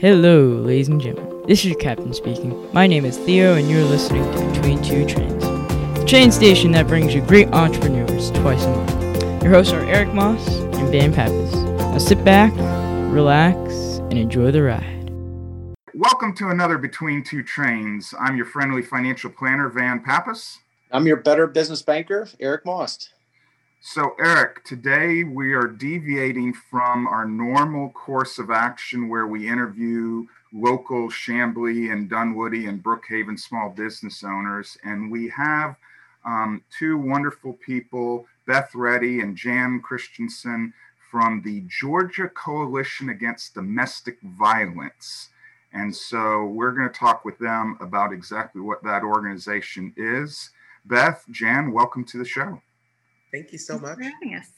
Hello, ladies and gentlemen. This is your captain speaking. My name is Theo, and you're listening to Between Two Trains, the train station that brings you great entrepreneurs twice a month. Your hosts are Eric Moss and Van Pappas. Now sit back, relax, and enjoy the ride. Welcome to another Between Two Trains. I'm your friendly financial planner, Van Pappas. I'm your better business banker, Eric Most. So, Eric, today we are deviating from our normal course of action where we interview local Chamblee and Dunwoody and Brookhaven small business owners. And we have um, two wonderful people, Beth Reddy and Jan Christensen from the Georgia Coalition Against Domestic Violence. And so we're going to talk with them about exactly what that organization is. Beth, Jan, welcome to the show. Thank you so much. for having us.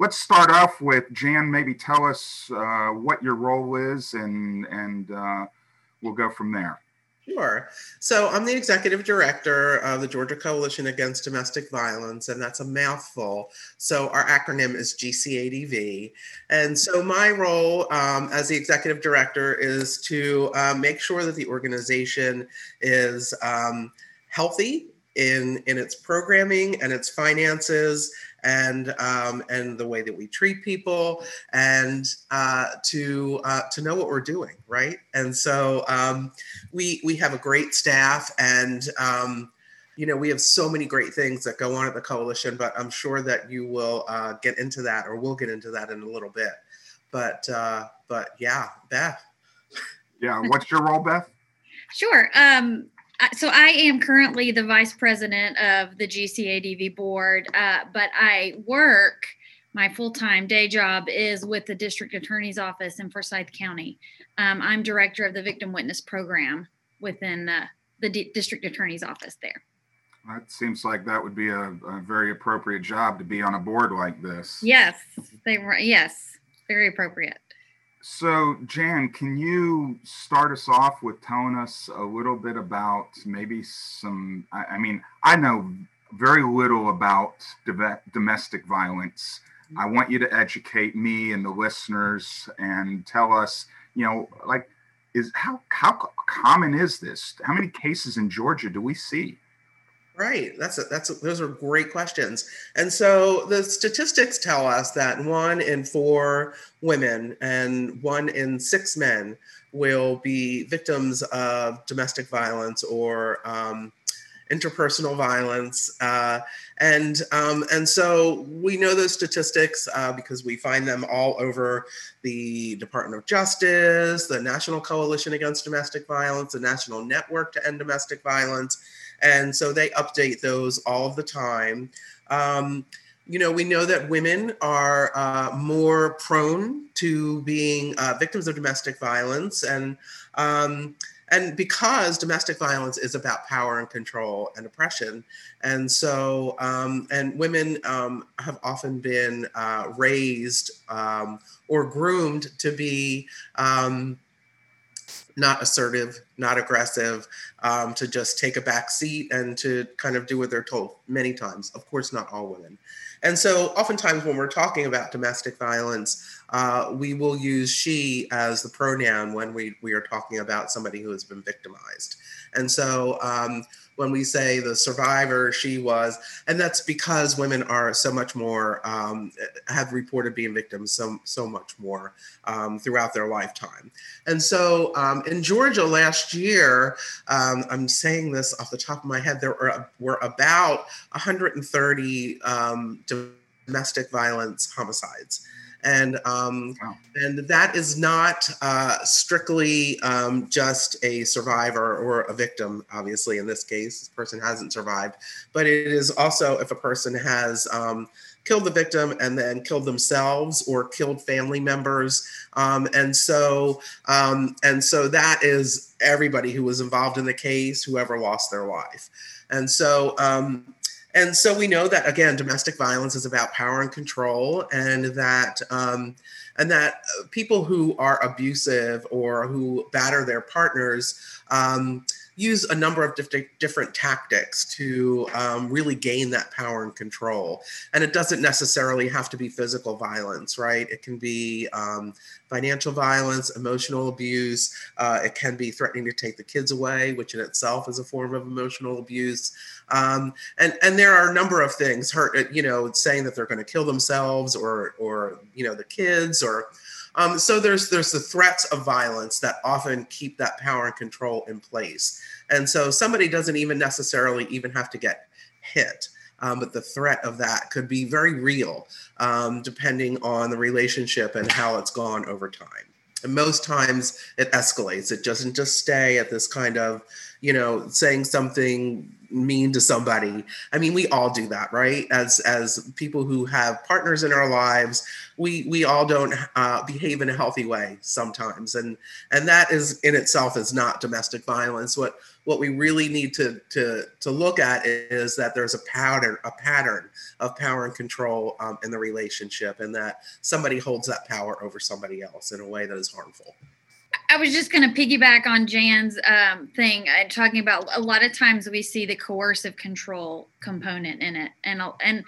Let's start off with Jan. Maybe tell us uh, what your role is, and and uh, we'll go from there. Sure. So I'm the executive director of the Georgia Coalition Against Domestic Violence, and that's a mouthful. So our acronym is GCADV. And so my role um, as the executive director is to uh, make sure that the organization is um, healthy in in its programming and its finances and um, and the way that we treat people and uh, to uh, to know what we're doing right and so um, we we have a great staff and um, you know we have so many great things that go on at the coalition but i'm sure that you will uh, get into that or we'll get into that in a little bit but uh, but yeah beth Yeah, what's your role, Beth? Sure. Um, I- so I am currently the vice president of the GCADV board, uh, but I work. My full-time day job is with the district attorney's office in Forsyth County. Um, I'm director of the victim witness program within uh, the D- district attorney's office there. That seems like that would be a, a very appropriate job to be on a board like this. Yes, they were. Yes, very appropriate. So, Jan, can you start us off with telling us a little bit about maybe some? I, I mean, I know very little about domestic violence. I mm-hmm. want you to educate me and the listeners and tell us, you know, like, is how how common is this? How many cases in Georgia do we see? Right. That's a, that's a, those are great questions. And so the statistics tell us that one in four women and one in six men will be victims of domestic violence or um, interpersonal violence. Uh, and um, and so we know those statistics uh, because we find them all over the Department of Justice, the National Coalition Against Domestic Violence, the National Network to End Domestic Violence. And so they update those all the time. Um, you know, we know that women are uh, more prone to being uh, victims of domestic violence, and um, and because domestic violence is about power and control and oppression, and so um, and women um, have often been uh, raised um, or groomed to be um, not assertive, not aggressive, um, to just take a back seat and to kind of do what they're told many times. Of course, not all women. And so, oftentimes, when we're talking about domestic violence, uh, we will use she as the pronoun when we, we are talking about somebody who has been victimized. And so, um, when we say the survivor, she was, and that's because women are so much more um, have reported being victims so so much more um, throughout their lifetime. And so, um, in Georgia last year, um, I'm saying this off the top of my head, there were, were about 130 um, domestic violence homicides and um, Wow. and that is not uh, strictly um, just a survivor or a victim. Obviously, in this case, this person hasn't survived, but it is also if a person has um, killed the victim and then killed themselves or killed family members, um, and so um, and so that is everybody who was involved in the case, whoever lost their life, and so. Um, and so we know that again, domestic violence is about power and control, and that um, and that people who are abusive or who batter their partners, um, use a number of diff- different tactics to um, really gain that power and control. And it doesn't necessarily have to be physical violence, right? It can be um, financial violence, emotional abuse. Uh, it can be threatening to take the kids away, which in itself is a form of emotional abuse. Um, and and there are a number of things hurt, you know, saying that they're going to kill themselves or or you know the kids or um, so there's there's the threats of violence that often keep that power and control in place. And so somebody doesn't even necessarily even have to get hit. Um, but the threat of that could be very real, um, depending on the relationship and how it's gone over time. And most times it escalates. It doesn't just stay at this kind of, you know, saying something mean to somebody. I mean, we all do that, right? As as people who have partners in our lives, we we all don't uh, behave in a healthy way sometimes, and and that is in itself is not domestic violence. What what we really need to to to look at is that there's a pattern a pattern of power and control um, in the relationship, and that somebody holds that power over somebody else in a way that is harmful. I was just going to piggyback on Jan's um, thing, uh, talking about a lot of times we see the coercive control component in it, and and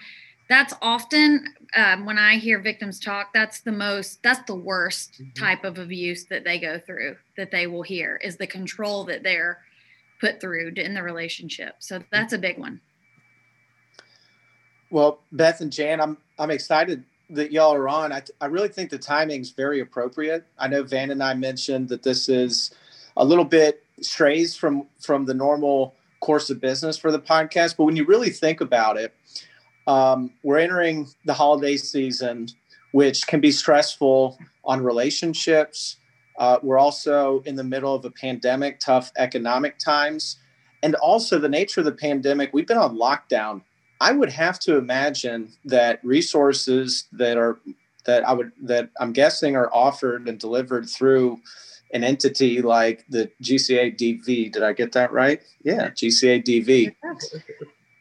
that's often um, when I hear victims talk. That's the most, that's the worst mm-hmm. type of abuse that they go through. That they will hear is the control that they're put through in the relationship. So that's a big one. Well, Beth and Jan, I'm I'm excited that y'all are on, I, I really think the timing is very appropriate. I know Van and I mentioned that this is a little bit strays from from the normal course of business for the podcast, but when you really think about it, um, we're entering the holiday season, which can be stressful on relationships. Uh, we're also in the middle of a pandemic, tough economic times, and also the nature of the pandemic. We've been on lockdown I would have to imagine that resources that are that I would that I'm guessing are offered and delivered through an entity like the GCA DV. Did I get that right? Yeah, GCA DV.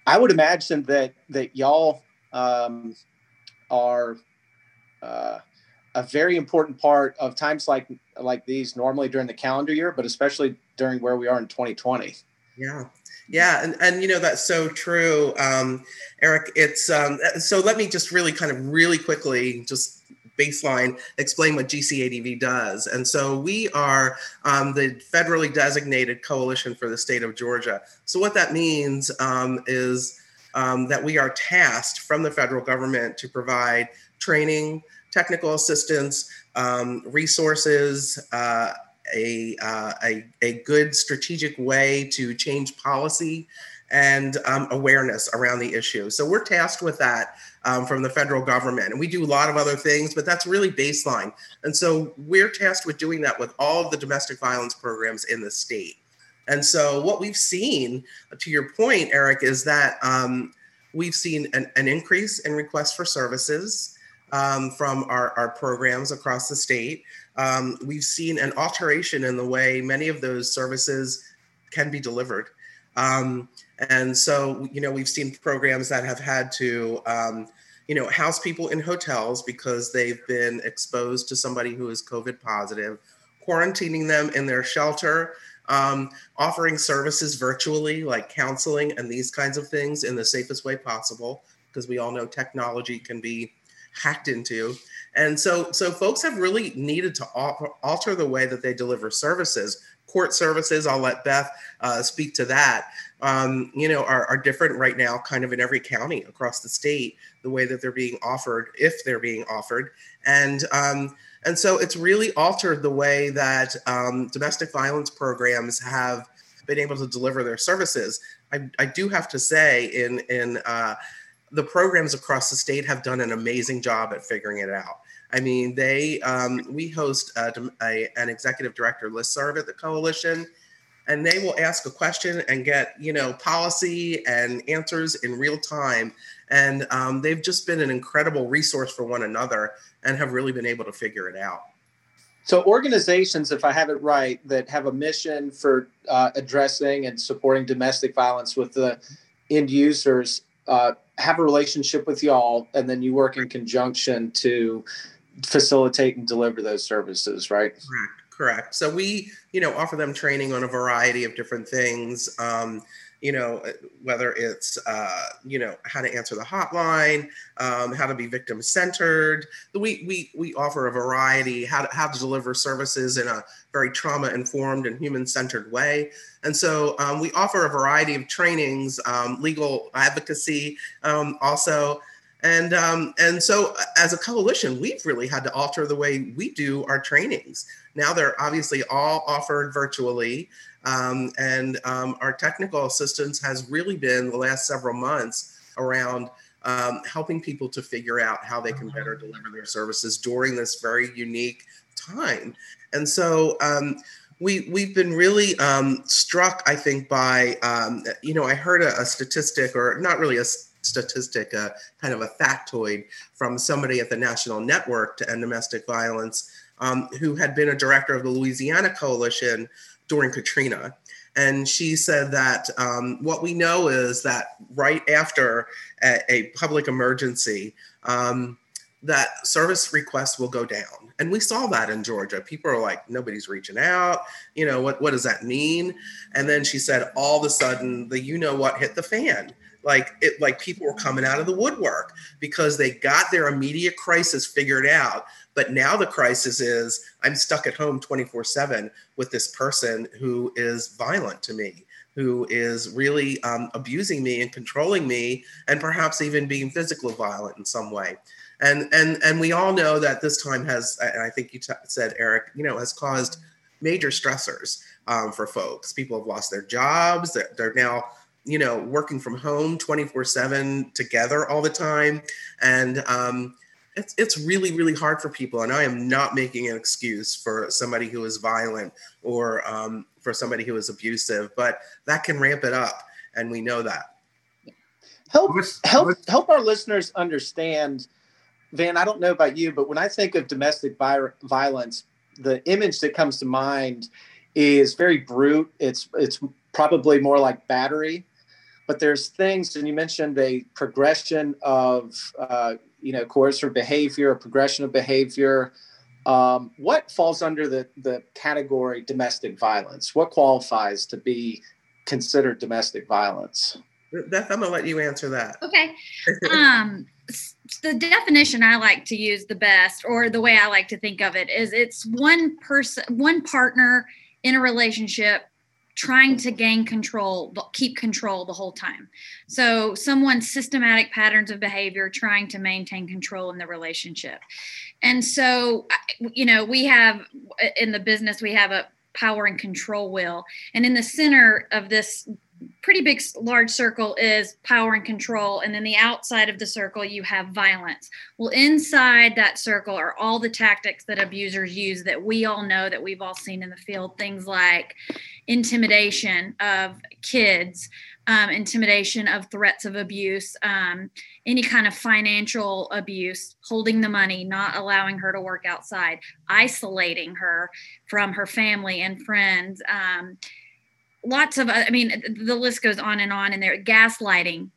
I would imagine that that y'all um, are uh, a very important part of times like like these normally during the calendar year, but especially during where we are in 2020. Yeah, yeah, and, and you know that's so true, um, Eric. It's um, so let me just really kind of really quickly just baseline explain what GCADV does. And so we are um, the federally designated coalition for the state of Georgia. So what that means um, is um, that we are tasked from the federal government to provide training, technical assistance, um, resources. Uh, a, uh, a, a good strategic way to change policy and um, awareness around the issue. So we're tasked with that um, from the federal government. And we do a lot of other things, but that's really baseline. And so we're tasked with doing that with all of the domestic violence programs in the state. And so what we've seen, to your point, Eric, is that um, we've seen an, an, increase in requests for services um, from our, our programs across the state um, we've seen an alteration in the way many of those services can be delivered. Um, and so, you know, we've seen programs that have had to, um, you know, house people in hotels because they've been exposed to somebody who is COVID positive, quarantining them in their shelter, um, offering services virtually like counseling and these kinds of things in the safest way possible, because we all know technology can be hacked into. And so, so folks have really needed to alter the way that they deliver services. Court services, I'll let Beth uh, speak to that. Um, you know, are, are different right now, kind of in every county across the state, the way that they're being offered, if they're being offered, and um, and so it's really altered the way that um, domestic violence programs have been able to deliver their services. I, I do have to say, in in uh, the programs across the state have done an amazing job at figuring it out. I mean, they um, we host a, a, an executive director list serve at the coalition, and they will ask a question and get you know policy and answers in real time. And um, they've just been an incredible resource for one another and have really been able to figure it out. So, organizations, if I have it right, that have a mission for uh, addressing and supporting domestic violence with the end users, uh, have a relationship with y'all, and then you work in conjunction to facilitate and deliver those services, right? Correct. Correct. So we, you know, offer them training on a variety of different things. Um, you know, uh, whether it's, uh, you know, how to answer the hotline, um, how to be victim centered. We, we, we offer a variety, how to, how to deliver services in a very trauma informed and human centered way. And so um, we offer a variety of trainings, um, legal advocacy um, also. And, um, and so as a coalition, we've really had to alter the way we do our trainings. Now they're obviously all offered virtually. Um, and um, our technical assistance has really been the last several months around um, helping people to figure out how they can better deliver their services during this very unique time. And so um, we, we've been really um, struck, I think, by, um, you know, I heard a, a, statistic, or not really a statistic, a kind of a factoid from somebody at the National Network to End Domestic Violence, who had been a director of the Louisiana Coalition during Katrina. And she said that um, what we know is that right after a, a public emergency, um, that service requests will go down. And we saw that in Georgia. People are like, nobody's reaching out. You know, what, what does that mean? And then she said, all of a sudden, the you know what hit the fan like it like people were coming out of the woodwork because they got their immediate crisis figured out but now the crisis is I'm stuck at home 24 7 with this person who is violent to me, who is really um, abusing me and controlling me, and perhaps even being physically violent in some way. And, and, and we all know that this time has, and I think you t- said, Eric, you know, has caused major stressors um, for folks. People have lost their jobs. They're, they're now you know working from home 24 7 together all the time and um, it's it's really really hard for people and i am not making an excuse for somebody who is violent or um, for somebody who is abusive but that can ramp it up and we know that. Help help help our listeners understand van i don't know about you but when i think of domestic violence the image that comes to mind is very brute. It's it's probably more like battery but there's things and you mentioned a progression of uh, you know, course coercive behavior, or progression of behavior. Um, what falls under the, the category domestic violence? What qualifies to be considered domestic violence? Beth, I'm gonna let you answer that. Okay. Um, the definition I like to use the best, or the way I like to think of it, is it's one person, one partner in a relationship trying to gain control, keep control the whole time. So, someone's systematic patterns of behavior trying to maintain control in the relationship. And so, you know, we have in the business, we have a power and control wheel. And in the center of this pretty big large circle is power and control and then the outside of the circle you have violence. Well inside that circle are all the tactics that abusers use that we all know that we've all seen in the field. Things like intimidation of kids um, intimidation of threats of abuse um, any kind of financial abuse holding the money not allowing her to work outside isolating her from her family and friends um, lots of i mean the list goes on and on and there gaslighting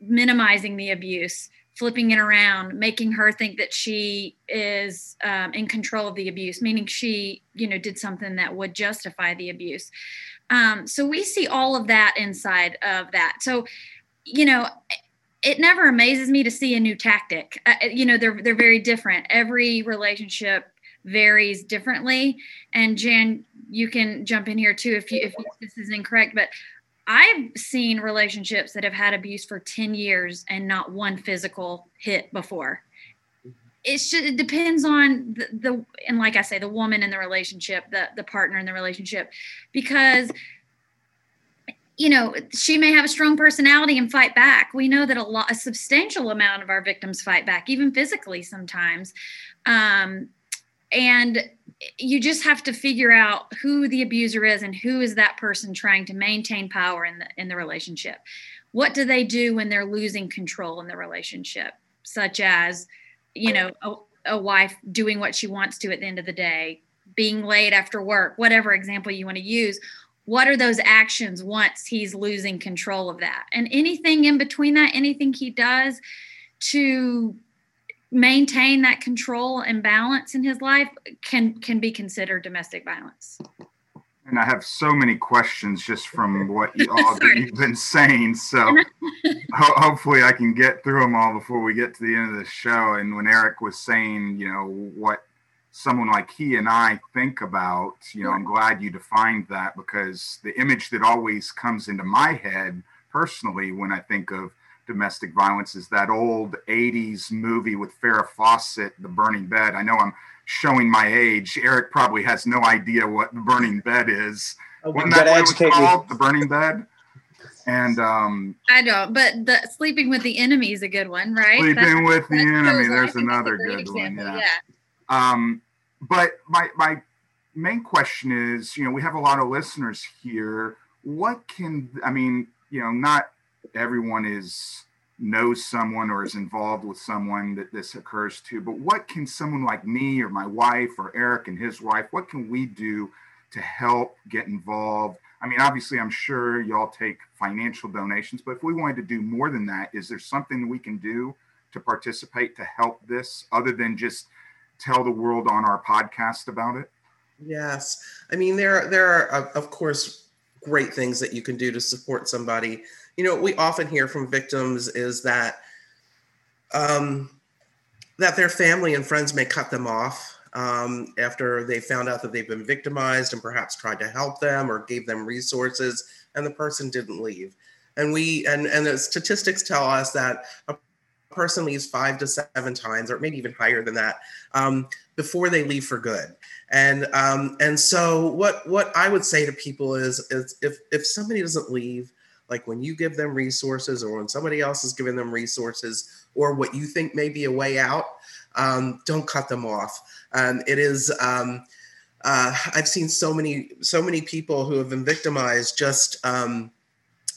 minimizing the abuse flipping it around making her think that she is um, in control of the abuse meaning she you know did something that would justify the abuse. Um, so we see all of that inside of that. So you know it never amazes me to see a new tactic. Uh, you know they're they're very different. Every relationship varies differently. And jan you can jump in here too if you if this is incorrect but i've seen relationships that have had abuse for 10 years and not one physical hit before. It's just it depends on the, the and like i say the woman in the relationship the the partner in the relationship because you know she may have a strong personality and fight back. We know that a lot a substantial amount of our victims fight back even physically sometimes. Um, and you just have to figure out who the abuser is and who is that person trying to maintain power in the in the relationship. What do they do when they're losing control in the relationship such as you know a, a wife doing what she wants to at the end of the day being late after work whatever example you want to use what are those actions once he's losing control of that? And anything in between that anything he does to maintain that control and balance in his life can can be considered domestic violence. And I have so many questions just from what you all that you've been saying. So ho- hopefully I can get through them all before we get to the end of the show. And when Eric was saying, you know, what someone like he and I think about, you know, I'm glad you defined that because the image that always comes into my head personally when I think of domestic violence is that old 80s movie with Farrah Fawcett, The Burning Bed. I know I'm showing my age. Eric probably has no idea what The Burning Bed is. Oh, Wasn't that what it was called? The Burning Bed? And um, I know, but the sleeping with the enemy is a good one, right? Sleeping That's- with the Enemy, there's think that's a another great good one, example, yeah. Um, but my my main question is, you know, we have a lot of listeners here. What can I mean? You know, not everyone is knows someone or is involved with someone that this occurs to, but what can someone like me or my wife or Eric and his wife, what can we do to help get involved? I mean, obviously, I'm sure y'all take financial donations, but if we wanted to do more than that, is there something we can do to participate to help this other than just tell the world on our podcast about it? Yes, I mean there there are of- of course great things that you can do to support somebody. You know, we often hear from victims is that um, that their family and friends may cut them off um, after they found out that they've been victimized and perhaps tried to help them or gave them resources, and the person didn't leave. And we and and the statistics tell us that a person leaves five to seven times, or maybe even higher than that, um, before they leave for good. And um, and so what what I would say to people is is if if somebody doesn't leave, like when you give them resources or when somebody else is giving them resources or what you think may be a way out, um, don't cut them off. Um, it is. Um, uh, I've seen so many so many people who have been victimized just um,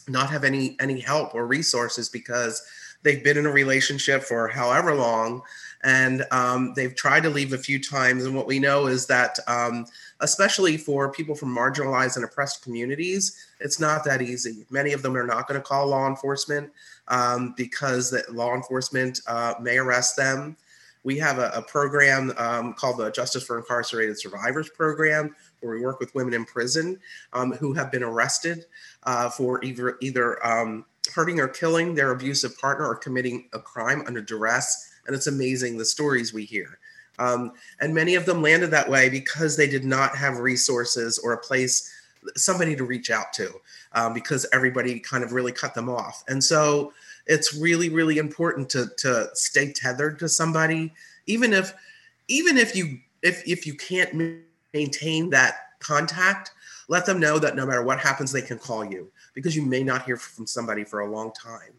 not have any any help or resources because they've been in a relationship for however long and um, they've tried to leave a few times. And what we know is that, um, especially for people from marginalized and oppressed communities, it's not that easy. Many of them are not going to call law enforcement um, because that law enforcement uh, may arrest them. We have a, a program um, called the Justice for Incarcerated Survivors Program, where we work with women in prison um, who have been arrested uh, for either either um, hurting or killing their abusive partner or committing a crime under duress and it's amazing the stories we hear. Um, and many of them landed that way because they did not have resources or a place, somebody to reach out to, um, because everybody kind of really cut them off. And so it's really, really important to to stay tethered to somebody, even if, even if you if if you can't maintain that contact, let them know that no matter what happens, they can call you because you may not hear from somebody for a long time.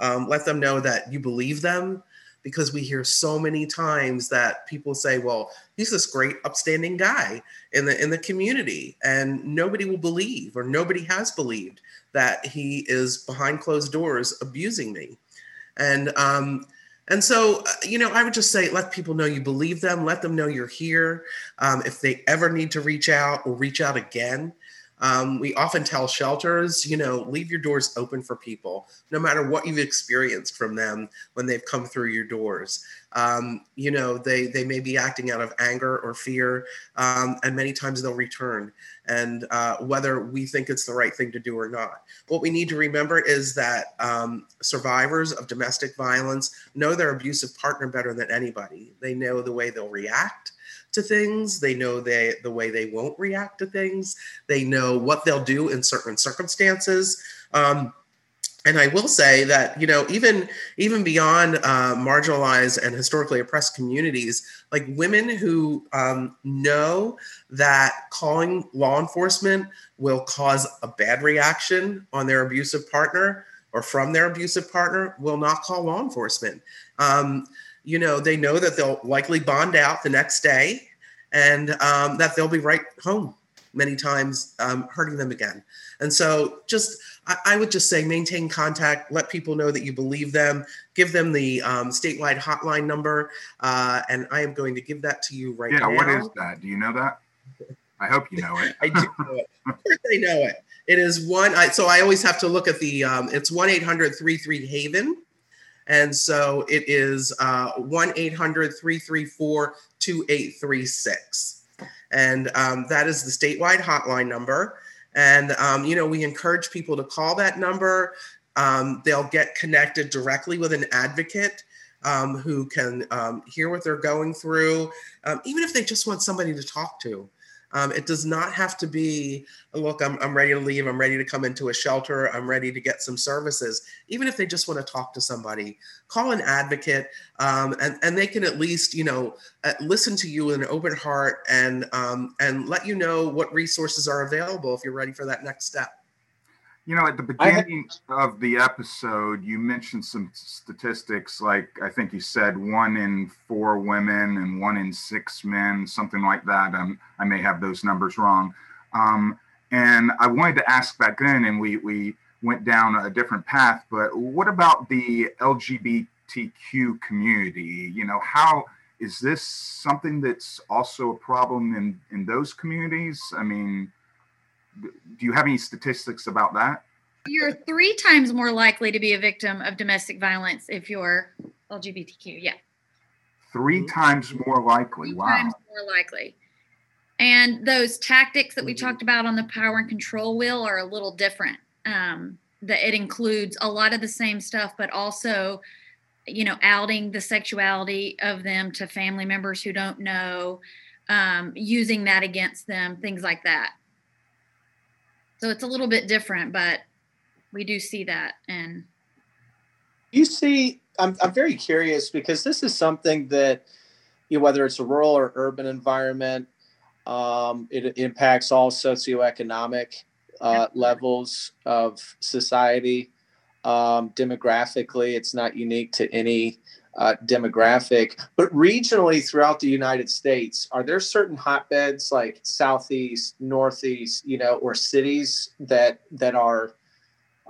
Um, let them know that you believe them because we hear so many times that people say, "Well, he's this great, upstanding guy in the in the community," and nobody will believe, or nobody has believed that he is behind closed doors abusing me, and um, and so uh, you know, I would just say, let people know you believe them, let them know you're here. Um, if they ever need to reach out, or reach out again. Um, we often tell shelters, you know, leave your doors open for people, no matter what you've experienced from them when they've come through your doors. Um, you know, they they may be acting out of anger or fear, um, and many times they'll return. And uh, whether we think it's the right thing to do or not, what we need to remember is that um, survivors of domestic violence know their abusive partner better than anybody. They know the way they'll react to things. They know they the way they won't react to things. They know what they'll do in certain circumstances. Um, and I will say that you know even even beyond uh, marginalized and historically oppressed communities, like women who um, know that calling law enforcement will cause a bad reaction on their abusive partner or from their abusive partner will not call law enforcement. Um, you know, they know that they'll likely bond out the next day and um, that they'll be right home many times, um, hurting them again. And so, just I, I, would just say maintain contact, let people know that you believe them, give them the um, statewide hotline number, uh, and I am going to give that to you right yeah, now. what is that? Do you know that? I hope you know it. I do know it. Of course, I know it. It is one. I, so I always have to look at the. Um, it's one eight hundred three three Haven And so it is uh, 1 800 334 2836. And um, that is the statewide hotline number. And, um, you know, we encourage people to call that number. Um, they'll get connected directly with an advocate um, who can um, hear what they're going through, um, even if they just want somebody to talk to. Um, it does not have to be, look, I'm, I'm ready to leave. I'm ready to come into a shelter. I'm ready to get some services. Even if they just want to talk to somebody, call an advocate um, and, and they can at least, you know, uh, listen to you with an open heart and, um, and let you know what resources are available if you're ready for that next step. You know, at the beginning of the episode, you mentioned some statistics like I think you said one in four women and one in six men, something like that. Um, I may have those numbers wrong. Um, and I wanted to ask back then, and we, we went down a different path, but what about the LGBTQ community? You know, how is this something that's also a problem in, in those communities? I mean, do you have any statistics about that? You're three times more likely to be a victim of domestic violence if you're LGBTQ. Yeah. 3 mm-hmm. times more likely. Three wow. Times more likely. And those tactics that we mm-hmm. talked about on the power and control wheel are a little different. Um, that it includes a lot of the same stuff, but also, you know, outing the sexuality of them to family members who don't know, um, using that against them, things like that. So it's a little bit different, but we do see that. And you see, I'm, I'm very curious because this is something that, you know, whether it's a rural or urban environment, um, it, impacts all socioeconomic uh, levels of society. Um, demographically, it's not unique to any uh, demographic. But regionally throughout the United States, are there certain hotbeds like southeast, northeast, you know, or cities that that are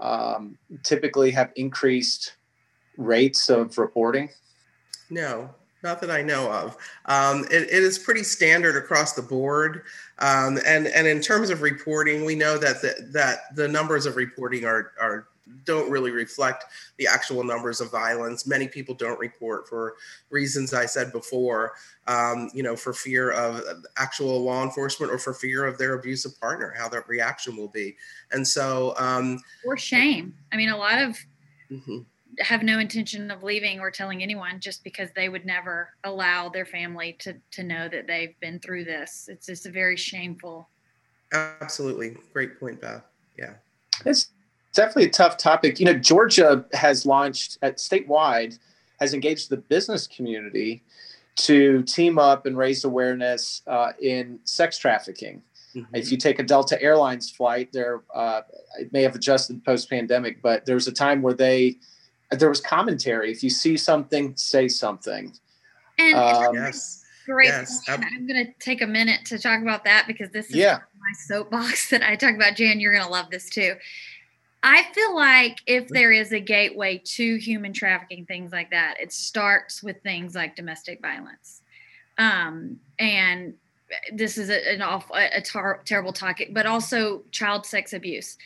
um, typically have increased rates of reporting? No, not that I know of. Um, it, it is pretty standard across the board. Um, and, and in terms of reporting, we know that the, that the numbers of reporting are, are don't really reflect the actual numbers of violence. Many people don't report for reasons I said before, um, you know, for fear of actual law enforcement or for fear of their abusive partner, how that reaction will be. And so, um, or shame. I mean, a lot of mm-hmm. have no intention of leaving or telling anyone just because they would never allow their family to to know that they've been through this. It's just a very shameful. Absolutely, great point, Beth. Yeah. It's definitely a tough topic. You know, Georgia has launched at statewide, has engaged the business community to team up and raise awareness uh, in sex trafficking. Mm-hmm. If you take a Delta Airlines flight, there uh, it may have adjusted post pandemic, but there was a time where they there was commentary. If you see something, say something. And um, yes. great. Yes. I'm going to take a minute to talk about that because this is yeah. my soapbox that I talk about. Jan, you're going to love this too. I feel like if there is a gateway to human trafficking, things like that, it starts with things like domestic violence. Um, and this is a, an awful, a tar- terrible topic, but also child sex abuse.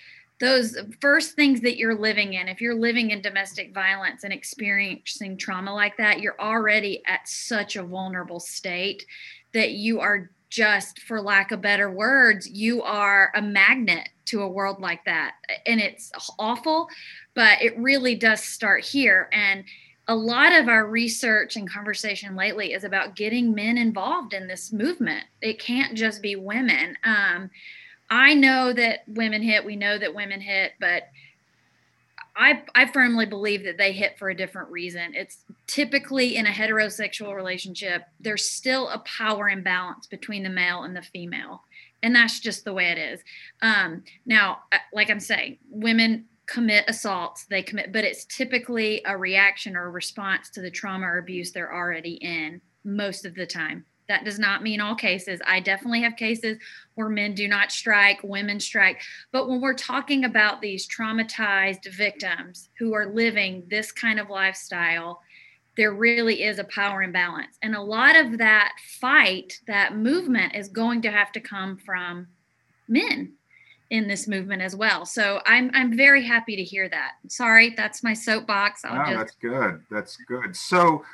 Those first things that you're living in, if you're living in domestic violence and experiencing trauma like that, you're already at such a vulnerable state that you are just, for lack of better words, you are a magnet to a world like that. And it's awful, but it really does start here. And a lot of our research and conversation lately is about getting men involved in this movement. It can't just be women. Um, I know that women hit, we know that women hit, but I, I firmly believe that they hit for a different reason. It's typically in a heterosexual relationship, there's still a power imbalance between the male and the female. And that's just the way it is. Um, now, uh, like I'm saying, women commit assaults, they commit, but it's typically a reaction or a response to the trauma or abuse they're already in most of the time. That does not mean all cases. I definitely have cases where men do not strike, women strike. But when we're talking about these traumatized victims who are living this kind of lifestyle, there really is a power imbalance. And a lot of that fight, that movement is going to have to come from men. in this movement as well. So I'm I'm very happy to hear that. Sorry, that's my soapbox. I'll oh, just... that's good. That's good. So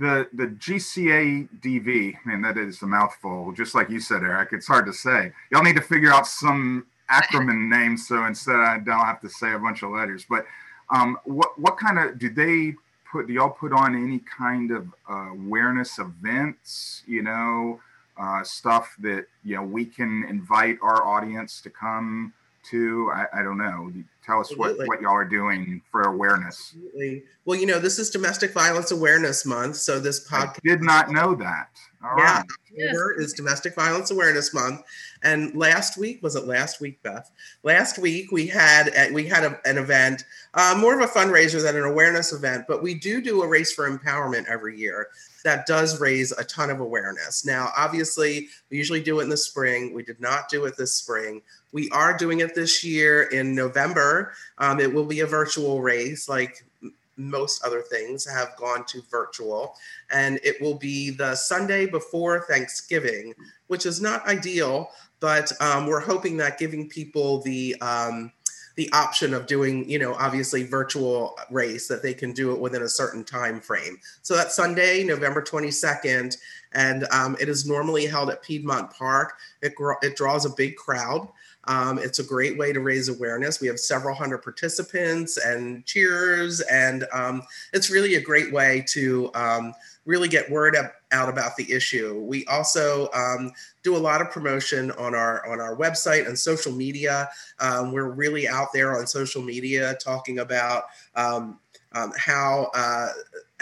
the the GCA DV, man, that is a mouthful. Just like you said, Eric, it's hard to say. Y'all need to figure out some acronym names so instead I don't have to say a bunch of letters. But um, what what kind of do they put? Do y'all put on any kind of uh, awareness events? You know, uh, stuff that you know we can invite our audience to come to? I, I don't know. Tell us what, what y'all are doing for awareness. Absolutely. Well, you know, this is Domestic Violence Awareness Month, so this podcast. I did not know that. All yeah, right. October is Domestic Violence Awareness Month, and last week was it last week, Beth? Last week we had we had a, an event, uh, more of a fundraiser than an awareness event, but we do do a race for empowerment every year that does raise a ton of awareness. Now, obviously, we usually do it in the spring. We did not do it this spring. We are doing it this year in November. Um, it will be a virtual race, like most other things have gone to virtual. And it will be the Sunday before Thanksgiving, which is not ideal, but um, we're hoping that giving people the um, the option of doing, you know, obviously virtual race that they can do it within a certain time frame. So that's Sunday, November 22nd, and um, it is normally held at Piedmont Park. It, it draws a big crowd. Um, it's a great way to raise awareness. We have several hundred participants and cheers, and um, it's really a great way to um, really get word out about the issue. We also um, do a lot of promotion on our on our website and social media. Um, we're really out there on social media talking about um, um how. Uh,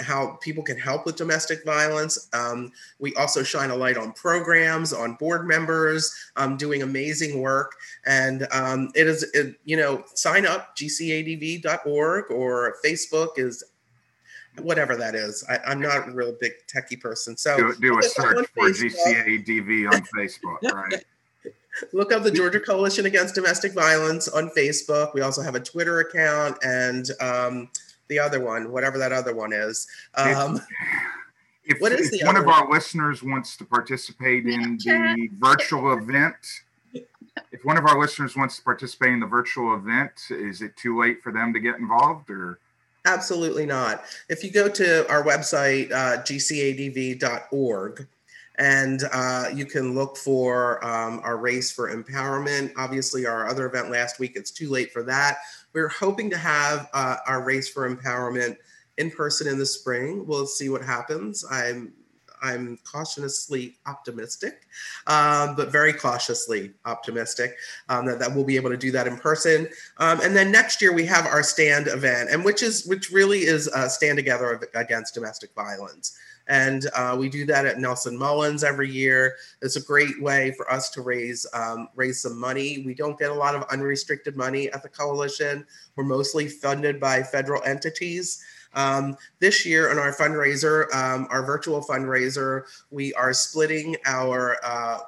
how people can help with domestic violence. Um, we also shine a light on programs, on board members um, doing amazing work. And um, it is, it, you know, sign up gcadv.org or Facebook is whatever that is. I, am not a real big techie person. So do, do a search for GCADV on Facebook, right? Look up the Georgia Coalition Against Domestic Violence on Facebook. We also have a Twitter account and um, the other one, whatever that other one is. Um, if, what is if one of one? our listeners wants to participate in the virtual event, if one of our listeners wants to participate in the virtual event, is it too late for them to get involved or? Absolutely not. If you go to our website, uh, gcadv.org, and uh, you can look for um, our race for empowerment. Obviously, our other event last week, it's too late for that. We're hoping to have uh, our race for empowerment in person in the spring. We'll see what happens. I'm I'm cautiously optimistic, um, but very cautiously optimistic um, that, that we'll be able to do that in person. Um, and then next year we have our stand event, and which is which really is a stand together against domestic violence. And uh, we do that at Nelson Mullins every year. It's a great way for us to raise um, raise some money. We don't get a lot of unrestricted money at the coalition. We're mostly funded by federal entities. Um, this year on our fundraiser, um, our virtual fundraiser, we are splitting our uh,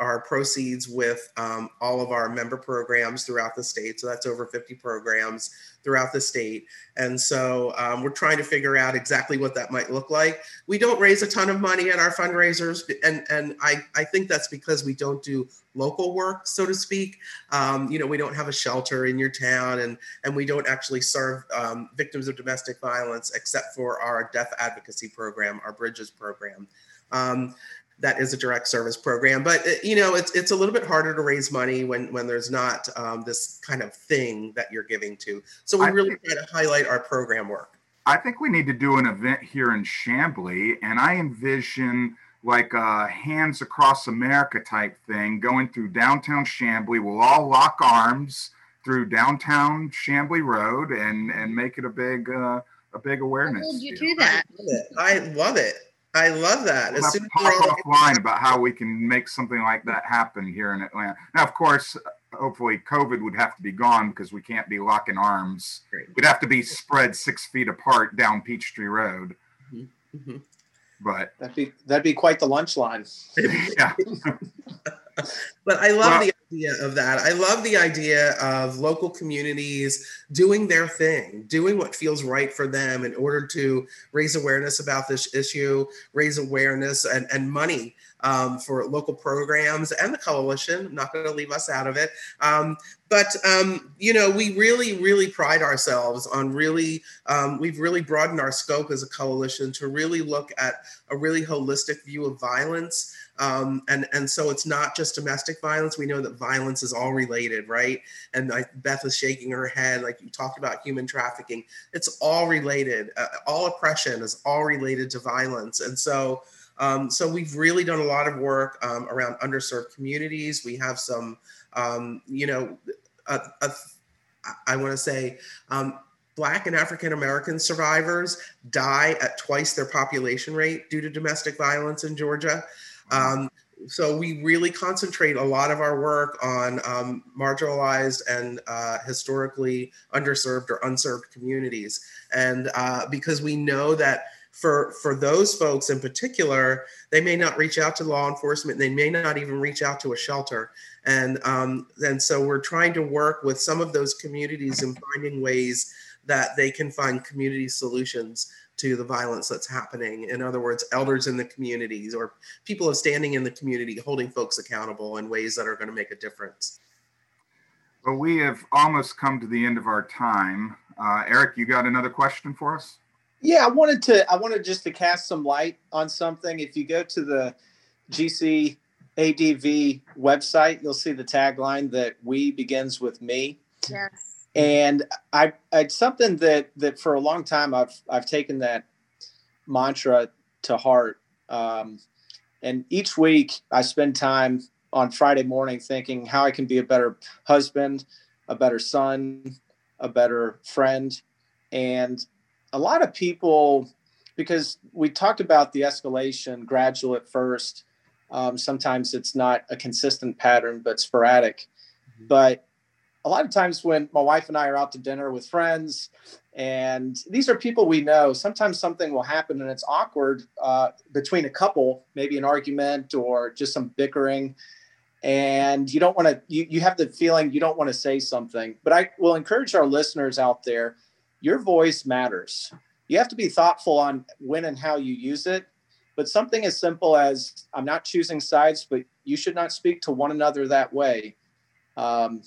our proceeds with um, all of our member programs throughout the state. So that's over 50 programs throughout the state. And so um, we're trying to figure out exactly what that might look like. We don't raise a ton of money at our fundraisers. And, and I, I think that's because we don't do local work, so to speak. Um, you know, we don't have a shelter in your town and, and we don't actually serve um, victims of domestic violence except for our deaf advocacy program, our Bridges program. Um, that is a direct service program. But uh, you know, it's it's a little bit harder to raise money when when there's not um, this kind of thing that you're giving to. So we I really think, try to highlight our program work. I think we need to do an event here in Chamblee, and I envision like a hands across America type thing going through downtown Chamblee. We'll all lock arms through downtown Chamblee Road and and make it a big uh, a big awareness. How you do that? I love it. I love that. We'll as talk offline about how we can make something like that happen here in Atlanta. Now, of course, hopefully COVID would have to be gone because we can't be locking arms. Great. We'd have to be spread six feet apart down Peachtree Road. Mm-hmm. Mm-hmm. But that'd be that'd be quite the lunch line. yeah. but I love well, the idea of that. I love the idea of local communities doing their thing, doing what feels right for them in order to raise awareness about this issue, raise awareness and, and money um, for local programs and the coalition. I'm not going to leave us out of it. Um, but um, you know, we really, really pride ourselves on really. Um, we've really broadened our scope as a coalition to really look at a really holistic view of violence. Um, and and so it's not just domestic violence. We know that violence is all related, right? And I, Beth is shaking her head, like you talked about human trafficking. It's all related. Uh, all oppression is all related to violence, and so. Um, so we've really done a lot of work um, around underserved communities. We have some, um, you know, a, a, I want to say um, Black and African American survivors die at twice their population rate due to domestic violence in Georgia. Um, so we really concentrate a lot of our work on um, marginalized and uh, historically underserved or unserved communities. And uh, because we know that for, for those folks in particular, they may not reach out to law enforcement, they may not even reach out to a shelter. And, um, and so we're trying to work with some of those communities in finding ways that they can find community solutions to the violence that's happening. In other words, elders in the communities or people standing in the community holding folks accountable in ways that are going to make a difference. Well, we have almost come to the end of our time. Uh, Eric, you got another question for us? Yeah, I wanted to. I wanted just to cast some light on something. If you go to the GC ADV website, you'll see the tagline that "We begins with me." Yes and I it's something that that for a long time I've I've taken that mantra to heart. Um, and each week I spend time on Friday morning thinking how I can be a better husband, a better son, a better friend, and a lot of people because we talked about the escalation gradual at first. Um, sometimes it's not a consistent pattern, but sporadic. Mm-hmm. But a lot of times when my wife and I are out to dinner with friends, and these are people we know, sometimes something will happen and it's awkward uh, between a couple, maybe an argument or just some bickering. And you don't want to, you, you have the feeling you don't want to say something. But I will encourage our listeners out there your voice matters. You have to be thoughtful on when and how you use it. But something as simple as I'm not choosing sides, but you should not speak to one another that way. Um,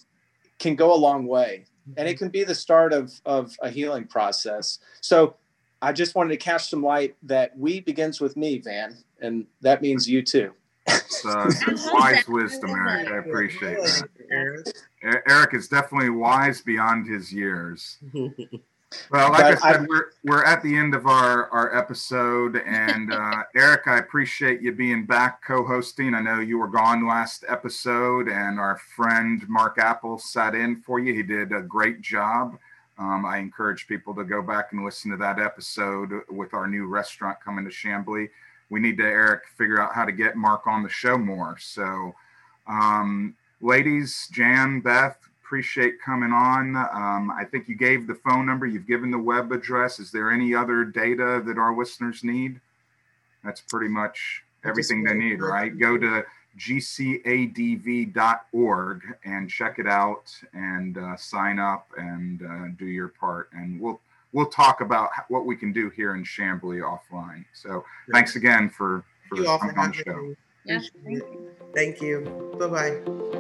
can go a long way and it mm-hmm. can be the start of, of a healing process. So I just wanted to cast some light that we begins with me, Van, and that means you too. It's, uh, wise wisdom, Eric. I appreciate that. Eric is definitely wise beyond his years. Well, like but I said, I, we're we're at the end of our our episode, and uh, Eric, I appreciate you being back co-hosting. I know you were gone last episode, and our friend Mark Apple sat in for you. He did a great job. Um, I encourage people to go back and listen to that episode with our new restaurant coming to Chamblee. We need to, Eric, figure out how to get Mark on the show more. So, um, ladies, Jan, Beth, appreciate coming on. Um, I think you gave the phone number, you've given the web address. Is there any other data that our listeners need? That's pretty much everything they need, right? Go to gcadv.org and check it out and uh, sign up and uh, do your part. And we'll we'll talk about what we can do here in Chamblee offline. So thanks again for for coming on the show. Yeah, thank you. Thank you. Bye bye.